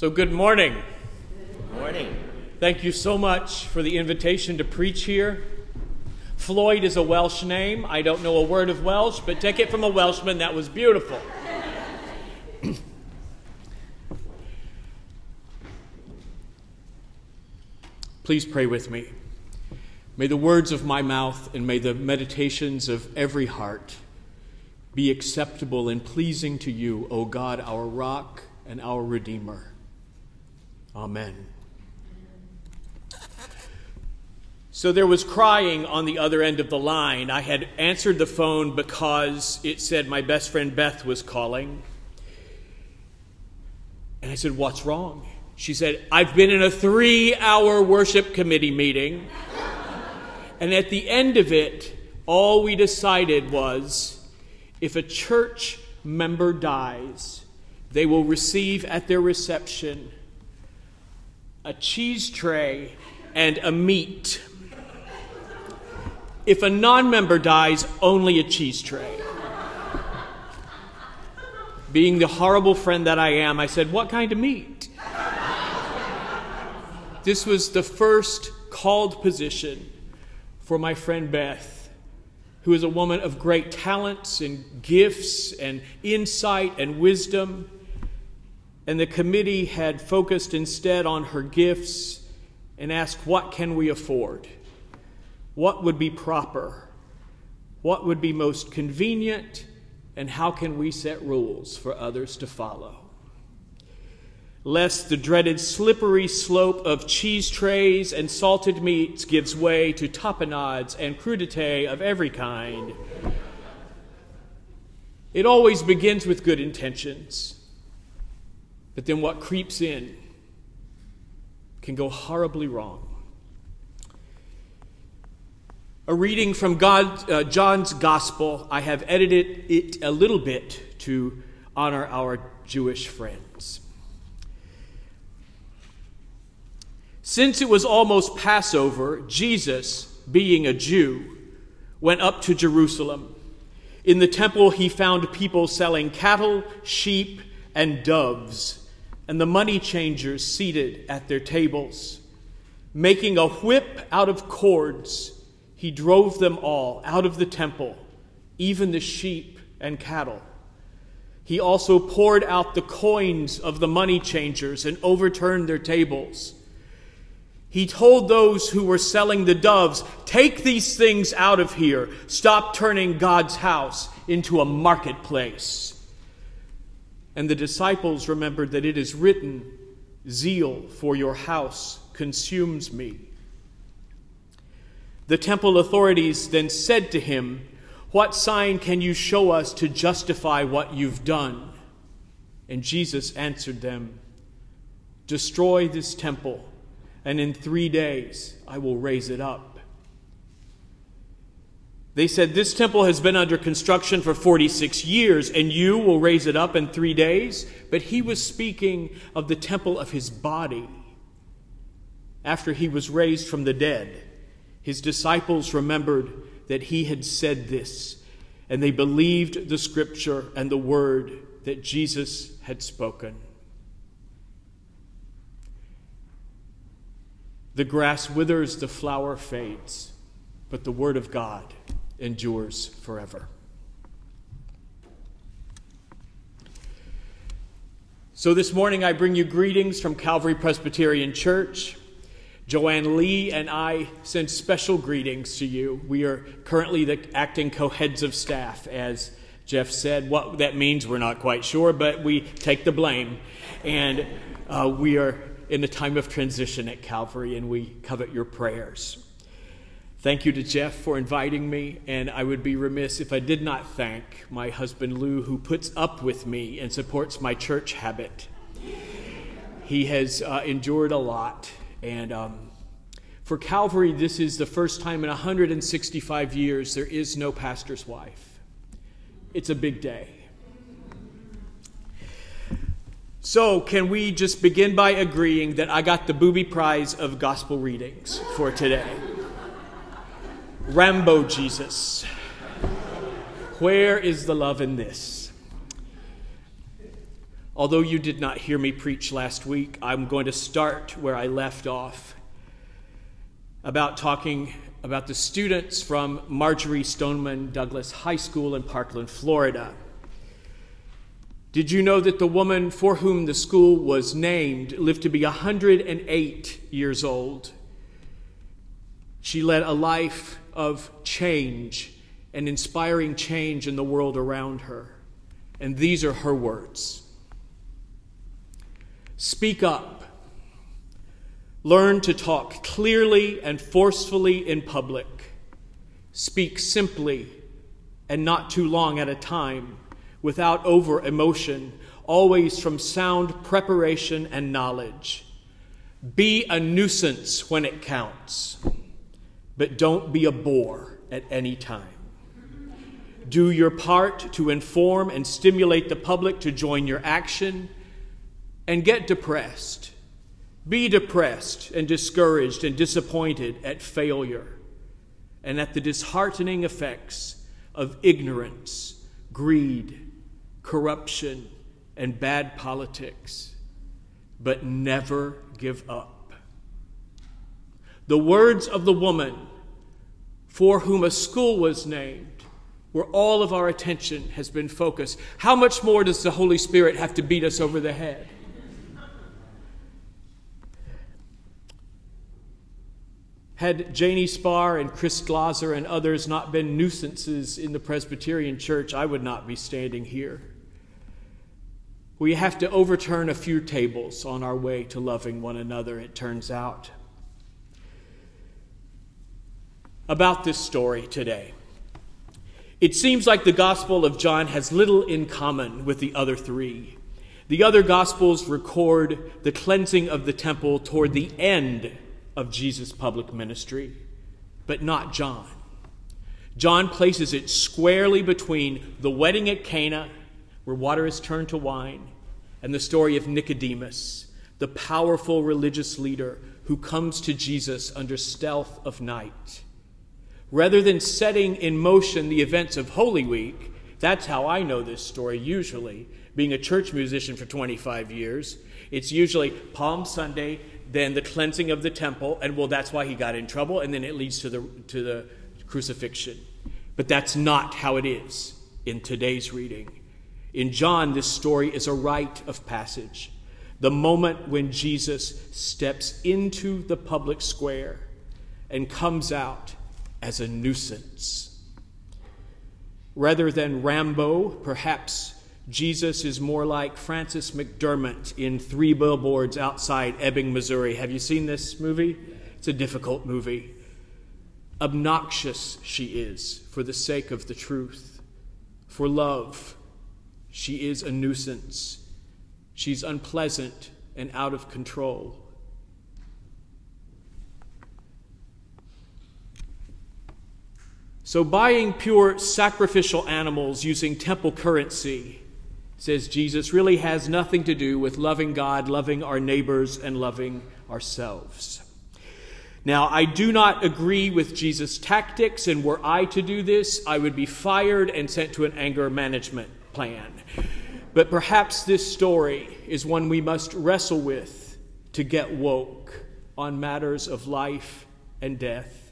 So, good morning. Good morning. Thank you so much for the invitation to preach here. Floyd is a Welsh name. I don't know a word of Welsh, but take it from a Welshman, that was beautiful. Please pray with me. May the words of my mouth and may the meditations of every heart be acceptable and pleasing to you, O God, our rock and our Redeemer. Amen. So there was crying on the other end of the line. I had answered the phone because it said my best friend Beth was calling. And I said, What's wrong? She said, I've been in a three hour worship committee meeting. and at the end of it, all we decided was if a church member dies, they will receive at their reception a cheese tray and a meat. If a non member dies, only a cheese tray. Being the horrible friend that I am, I said, What kind of meat? this was the first called position for my friend Beth, who is a woman of great talents and gifts and insight and wisdom and the committee had focused instead on her gifts and asked, What can we afford? What would be proper? What would be most convenient? And how can we set rules for others to follow? Lest the dreaded slippery slope of cheese trays and salted meats gives way to tapenades and crudité of every kind. It always begins with good intentions. But then what creeps in can go horribly wrong. A reading from God, uh, John's Gospel. I have edited it a little bit to honor our Jewish friends. Since it was almost Passover, Jesus, being a Jew, went up to Jerusalem. In the temple, he found people selling cattle, sheep, and doves and the money changers seated at their tables. Making a whip out of cords, he drove them all out of the temple, even the sheep and cattle. He also poured out the coins of the money changers and overturned their tables. He told those who were selling the doves, Take these things out of here. Stop turning God's house into a marketplace. And the disciples remembered that it is written, Zeal for your house consumes me. The temple authorities then said to him, What sign can you show us to justify what you've done? And Jesus answered them, Destroy this temple, and in three days I will raise it up. They said, This temple has been under construction for 46 years, and you will raise it up in three days. But he was speaking of the temple of his body. After he was raised from the dead, his disciples remembered that he had said this, and they believed the scripture and the word that Jesus had spoken. The grass withers, the flower fades, but the word of God endures forever. So this morning I bring you greetings from Calvary Presbyterian Church. Joanne Lee and I send special greetings to you. We are currently the acting co heads of staff, as Jeff said. What that means, we're not quite sure, but we take the blame. And uh, we are in the time of transition at Calvary, and we covet your prayers. Thank you to Jeff for inviting me, and I would be remiss if I did not thank my husband Lou, who puts up with me and supports my church habit. He has uh, endured a lot, and um, for Calvary, this is the first time in 165 years there is no pastor's wife. It's a big day. So, can we just begin by agreeing that I got the booby prize of gospel readings for today? Rambo Jesus. Where is the love in this? Although you did not hear me preach last week, I'm going to start where I left off about talking about the students from Marjory Stoneman Douglas High School in Parkland, Florida. Did you know that the woman for whom the school was named lived to be 108 years old? She led a life of change and inspiring change in the world around her. And these are her words Speak up. Learn to talk clearly and forcefully in public. Speak simply and not too long at a time, without over emotion, always from sound preparation and knowledge. Be a nuisance when it counts, but don't be a bore at any time. Do your part to inform and stimulate the public to join your action and get depressed. Be depressed and discouraged and disappointed at failure and at the disheartening effects of ignorance, greed, corruption, and bad politics, but never give up. The words of the woman for whom a school was named, where all of our attention has been focused. How much more does the Holy Spirit have to beat us over the head? Had Janie Spahr and Chris Glaser and others not been nuisances in the Presbyterian Church, I would not be standing here. We have to overturn a few tables on our way to loving one another, it turns out. About this story today. It seems like the Gospel of John has little in common with the other three. The other Gospels record the cleansing of the temple toward the end of Jesus' public ministry, but not John. John places it squarely between the wedding at Cana, where water is turned to wine, and the story of Nicodemus, the powerful religious leader who comes to Jesus under stealth of night. Rather than setting in motion the events of Holy Week, that's how I know this story usually, being a church musician for 25 years. It's usually Palm Sunday, then the cleansing of the temple, and well, that's why he got in trouble, and then it leads to the, to the crucifixion. But that's not how it is in today's reading. In John, this story is a rite of passage. The moment when Jesus steps into the public square and comes out as a nuisance. Rather than Rambo, perhaps Jesus is more like Frances McDormand in Three Billboards Outside Ebbing, Missouri. Have you seen this movie? It's a difficult movie. Obnoxious she is for the sake of the truth. For love, she is a nuisance. She's unpleasant and out of control. So, buying pure sacrificial animals using temple currency says Jesus, really has nothing to do with loving God, loving our neighbors, and loving ourselves. Now, I do not agree with Jesus' tactics, and were I to do this, I would be fired and sent to an anger management plan. But perhaps this story is one we must wrestle with to get woke on matters of life and death.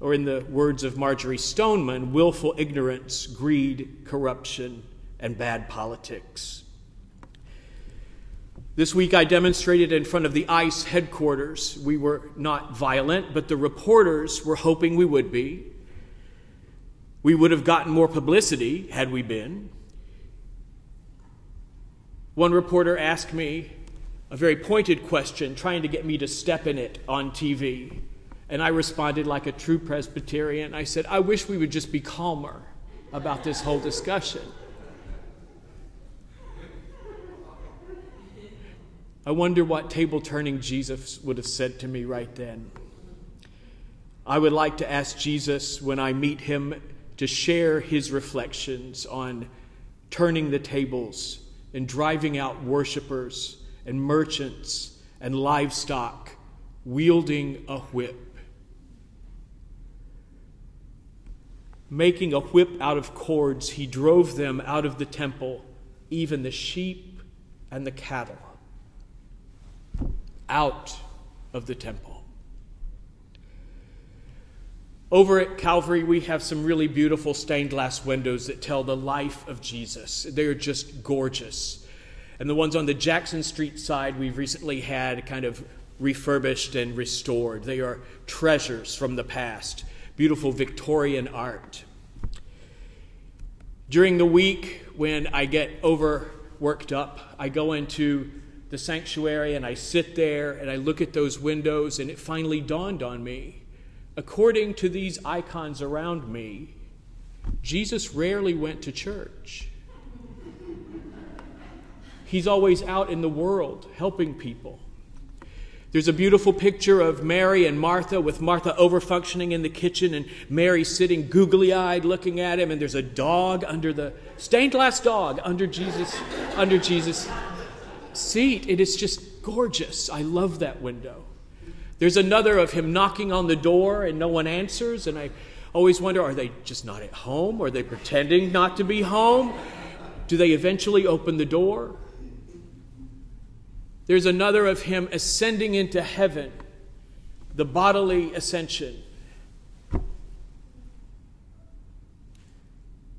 Or, in the words of Marjory Stoneman, willful ignorance, greed, corruption, and bad politics. This week I demonstrated in front of the ICE headquarters. We were not violent, but the reporters were hoping we would be. We would have gotten more publicity had we been. One reporter asked me a very pointed question, trying to get me to step in it on TV. And I responded like a true Presbyterian. I said, I wish we would just be calmer about this whole discussion. I wonder what table turning Jesus would have said to me right then. I would like to ask Jesus when I meet him to share his reflections on turning the tables and driving out worshipers and merchants and livestock wielding a whip. Making a whip out of cords, he drove them out of the temple, even the sheep and the cattle out of the temple. Over at Calvary, we have some really beautiful stained glass windows that tell the life of Jesus. They're just gorgeous. And the ones on the Jackson Street side, we've recently had kind of refurbished and restored. They are treasures from the past, beautiful Victorian art. During the week, when I get overworked up, I go into the sanctuary and I sit there and I look at those windows, and it finally dawned on me. According to these icons around me, Jesus rarely went to church. He's always out in the world helping people. There's a beautiful picture of Mary and Martha, with Martha overfunctioning in the kitchen and Mary sitting googly eyed looking at him, and there's a dog under the stained glass dog under Jesus, under Jesus' seat. It is just gorgeous. I love that window. There's another of him knocking on the door and no one answers, and I always wonder are they just not at home? Are they pretending not to be home? Do they eventually open the door? There's another of him ascending into heaven, the bodily ascension.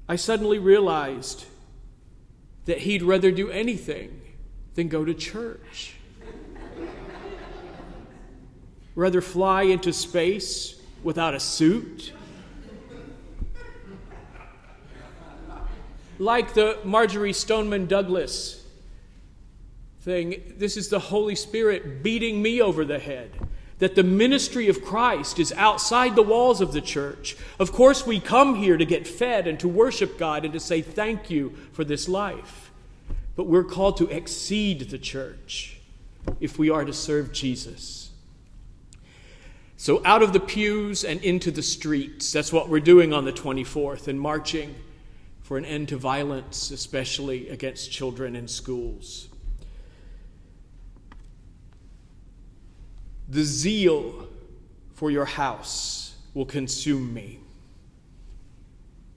I suddenly realized that he'd rather do anything than go to church. rather fly into space without a suit. Like the Marjory Stoneman Douglas thing. This is the Holy Spirit beating me over the head. That the ministry of Christ is outside the walls of the church. Of course, we come here to get fed and to worship God and to say thank you for this life. But we're called to exceed the church if we are to serve Jesus. So, out of the pews and into the streets, that's what we're doing on the 24th and marching for an end to violence, especially against children in schools. The zeal for your house will consume me.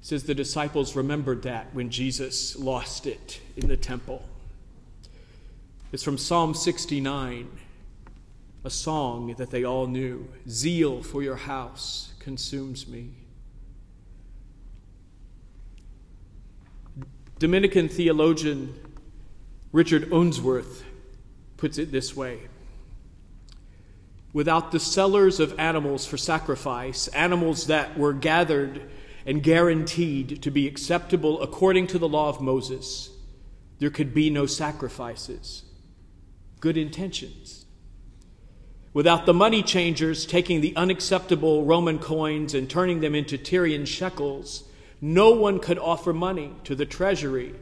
Says the disciples remembered that when Jesus lost it in the temple. It's from Psalm 69, a song that they all knew. Zeal for your house consumes me. Dominican theologian Richard Unsworth puts it this way without the sellers of animals for sacrifice, animals that were gathered and guaranteed to be acceptable according to the law of Moses, there could be no sacrifices. Good intentions. Without the money changers taking the unacceptable Roman coins and turning them into Tyrian shekels, no one could offer money to the treasury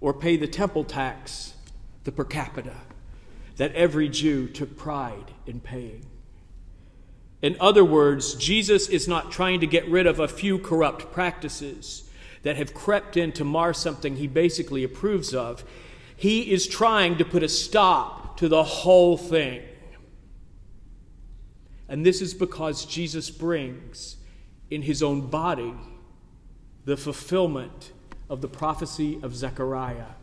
or pay the temple tax, the per capita that every Jew took pride in paying. In other words, Jesus is not trying to get rid of a few corrupt practices that have crept in to mar something he basically approves of. He is trying to put a stop to the whole thing. And this is because Jesus brings in his own body the fulfillment of the prophecy of Zechariah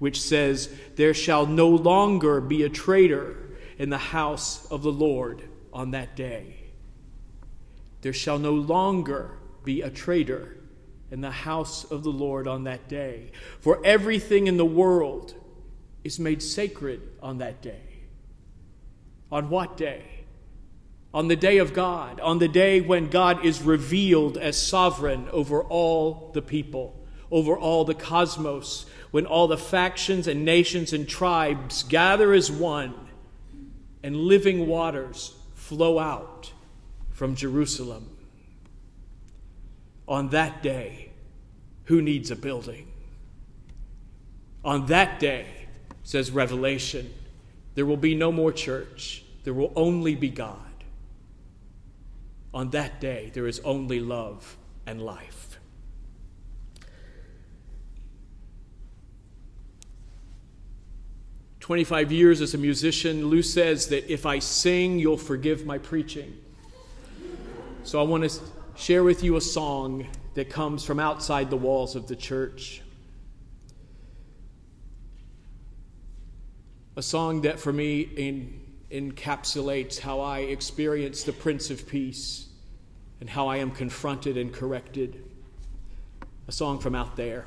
which says, There shall no longer be a trader in the house of the Lord on that day. There shall no longer be a trader in the house of the Lord on that day. For everything in the world is made sacred on that day. On what day? On the day of God, on the day when God is revealed as sovereign over all the people, over all the cosmos, when all the factions and nations and tribes gather as one and living waters flow out from Jerusalem. On that day, who needs a building? On that day, says Revelation, there will be no more church, there will only be God. On that day, there is only love and life. 25 years as a musician, Lou says that if I sing, you'll forgive my preaching. So I want to share with you a song that comes from outside the walls of the church. a song that for me in, encapsulates how I experience the Prince of Peace and how I am confronted and corrected. A song from out there.